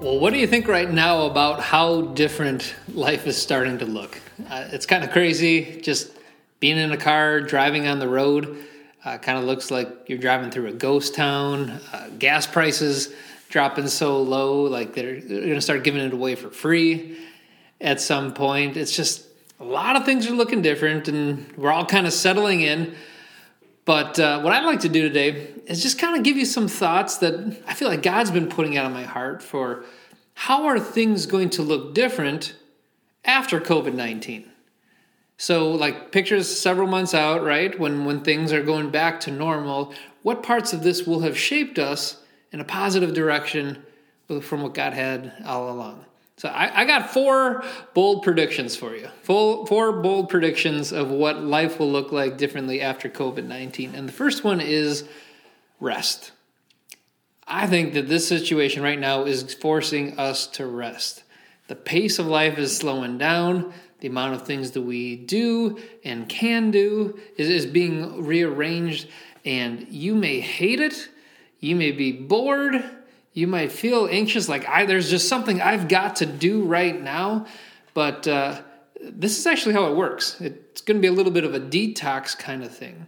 Well, what do you think right now about how different life is starting to look? Uh, it's kind of crazy just being in a car, driving on the road. Uh, kind of looks like you're driving through a ghost town. Uh, gas prices dropping so low, like they're, they're going to start giving it away for free at some point. It's just a lot of things are looking different, and we're all kind of settling in. But uh, what I'd like to do today is just kind of give you some thoughts that I feel like God's been putting out of my heart for how are things going to look different after COVID 19. So, like pictures several months out, right? When when things are going back to normal, what parts of this will have shaped us in a positive direction from what God had all along? So I, I, got four bold predictions for you. Full, four bold predictions of what life will look like differently after COVID 19. And the first one is rest. I think that this situation right now is forcing us to rest. The pace of life is slowing down. The amount of things that we do and can do is, is being rearranged. And you may hate it. You may be bored you might feel anxious, like I, there's just something I've got to do right now. But uh, this is actually how it works. It's going to be a little bit of a detox kind of thing.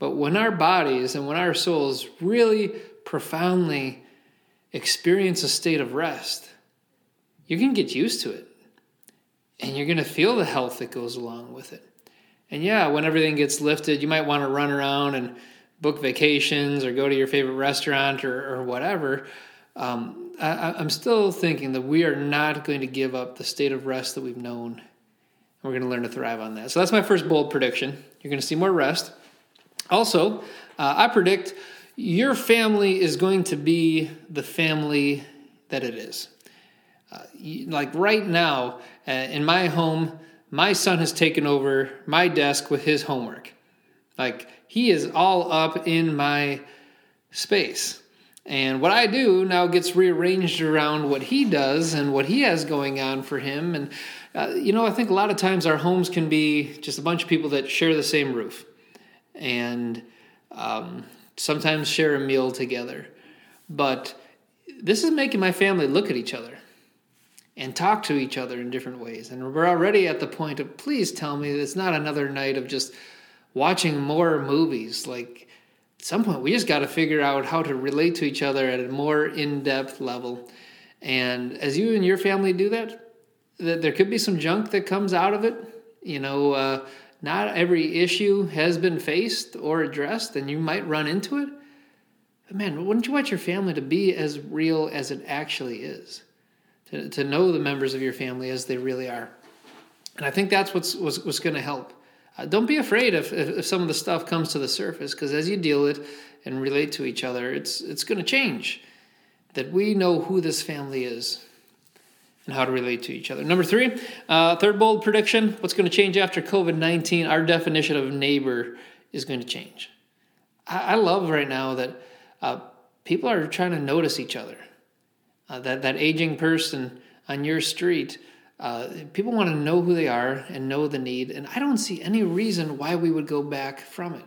But when our bodies and when our souls really profoundly experience a state of rest, you can get used to it. And you're going to feel the health that goes along with it. And yeah, when everything gets lifted, you might want to run around and book vacations or go to your favorite restaurant or, or whatever um, I, am still thinking that we are not going to give up the state of rest that we've known. and We're going to learn to thrive on that. So that's my first bold prediction. You're going to see more rest. Also, uh, I predict your family is going to be the family that it is. Uh, like right now, uh, in my home, my son has taken over my desk with his homework. Like he is all up in my space. And what I do now gets rearranged around what he does and what he has going on for him. And, uh, you know, I think a lot of times our homes can be just a bunch of people that share the same roof and um, sometimes share a meal together. But this is making my family look at each other and talk to each other in different ways. And we're already at the point of please tell me it's not another night of just watching more movies. Like, some point we just got to figure out how to relate to each other at a more in-depth level. And as you and your family do that that there could be some junk that comes out of it you know uh, not every issue has been faced or addressed and you might run into it. But man wouldn't you want your family to be as real as it actually is? To, to know the members of your family as they really are. And i think that's what's what's, what's going to help don't be afraid if, if, some of the stuff comes to the surface because as you deal it and relate to each other, it's it's going to change. That we know who this family is and how to relate to each other. Number three, uh, third bold prediction: what's going to change after COVID nineteen? Our definition of neighbor is going to change. I, I love right now that uh, people are trying to notice each other. Uh, that that aging person on your street uh, people want to know who they are and know the need, and I don't see any reason why we would go back from it.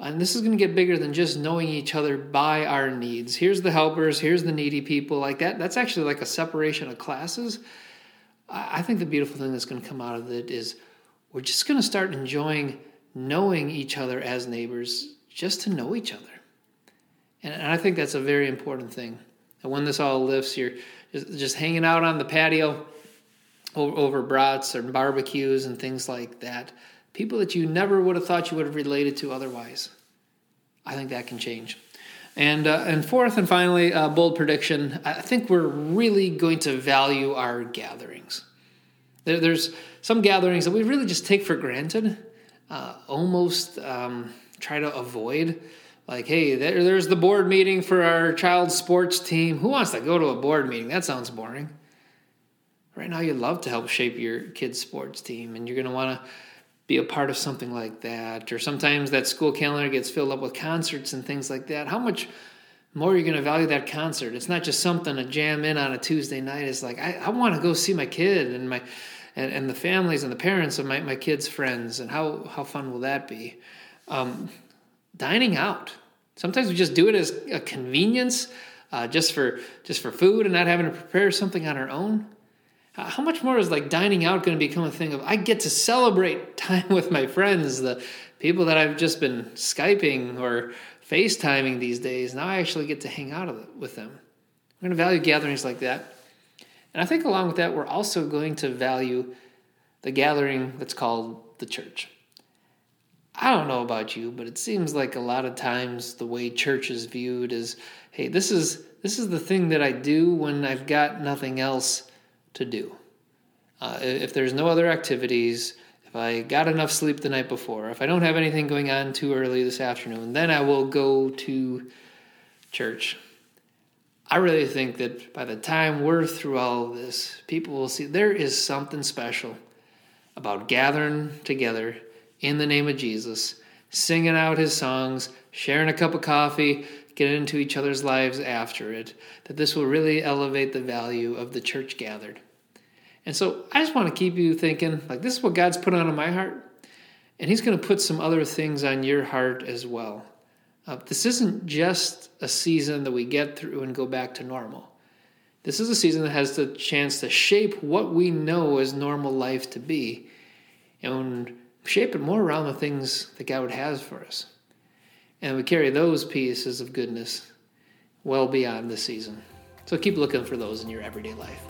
And this is going to get bigger than just knowing each other by our needs. Here's the helpers, here's the needy people, like that. That's actually like a separation of classes. I think the beautiful thing that's going to come out of it is we're just going to start enjoying knowing each other as neighbors, just to know each other. And, I think that's a very important thing. And when this all lifts, you're just hanging out on the patio over, brats and barbecues and things like that. People that you never would have thought you would have related to otherwise. I think that can change. And uh, and fourth and finally, uh, bold prediction. I think we're really going to value our gatherings. There, there's some gatherings that we really just take for granted, uh, almost um, try to avoid. Like, hey, there, there's the board meeting for our child's sports team. Who wants to go to a board meeting? That sounds boring right now you'd love to help shape your kid's sports team and you're going to want to be a part of something like that. Or sometimes that school calendar gets filled up with concerts and things like that. How much more are you going to value that concert? It's not just something to jam in on a tuesday night. It's like i, I want to go see my kid and my and, and the families and the parents of my, my kids friends and how how fun will that be? Um, dining out. Sometimes we just do it as a convenience uh, just for just for food and not having to prepare something on our own? Uh, how much more is like dining out going to become a thing of I get to celebrate time with my friends, the people that I've just been Skyping or FaceTiming these days. Now I actually get to hang out with them. We're going to value gatherings like that. And I think along with that, we're also going to value the gathering that's called the church. I don't know about you, but it seems like a lot of times the way church is viewed is, hey, this is this is the thing that I do when I've got nothing else to do. Uh, if there's no other activities, if I got enough sleep the night before, if I don't have anything going on too early this afternoon, then I will go to church. I really think that by the time we're through all of this, people will see there is something special about gathering together in the name of Jesus, singing out his songs, sharing a cup of coffee, getting into each other's lives after it, that this will really elevate the value of the church gathered. And so I just want to keep you thinking like, this is what God's put on my heart, and He's going to put some other things on your heart as well. Uh, this isn't just a season that we get through and go back to normal. This is a season that has the chance to shape what we know as normal life to be and shape it more around the things that God has for us. And we carry those pieces of goodness well beyond the season. So keep looking for those in your everyday life.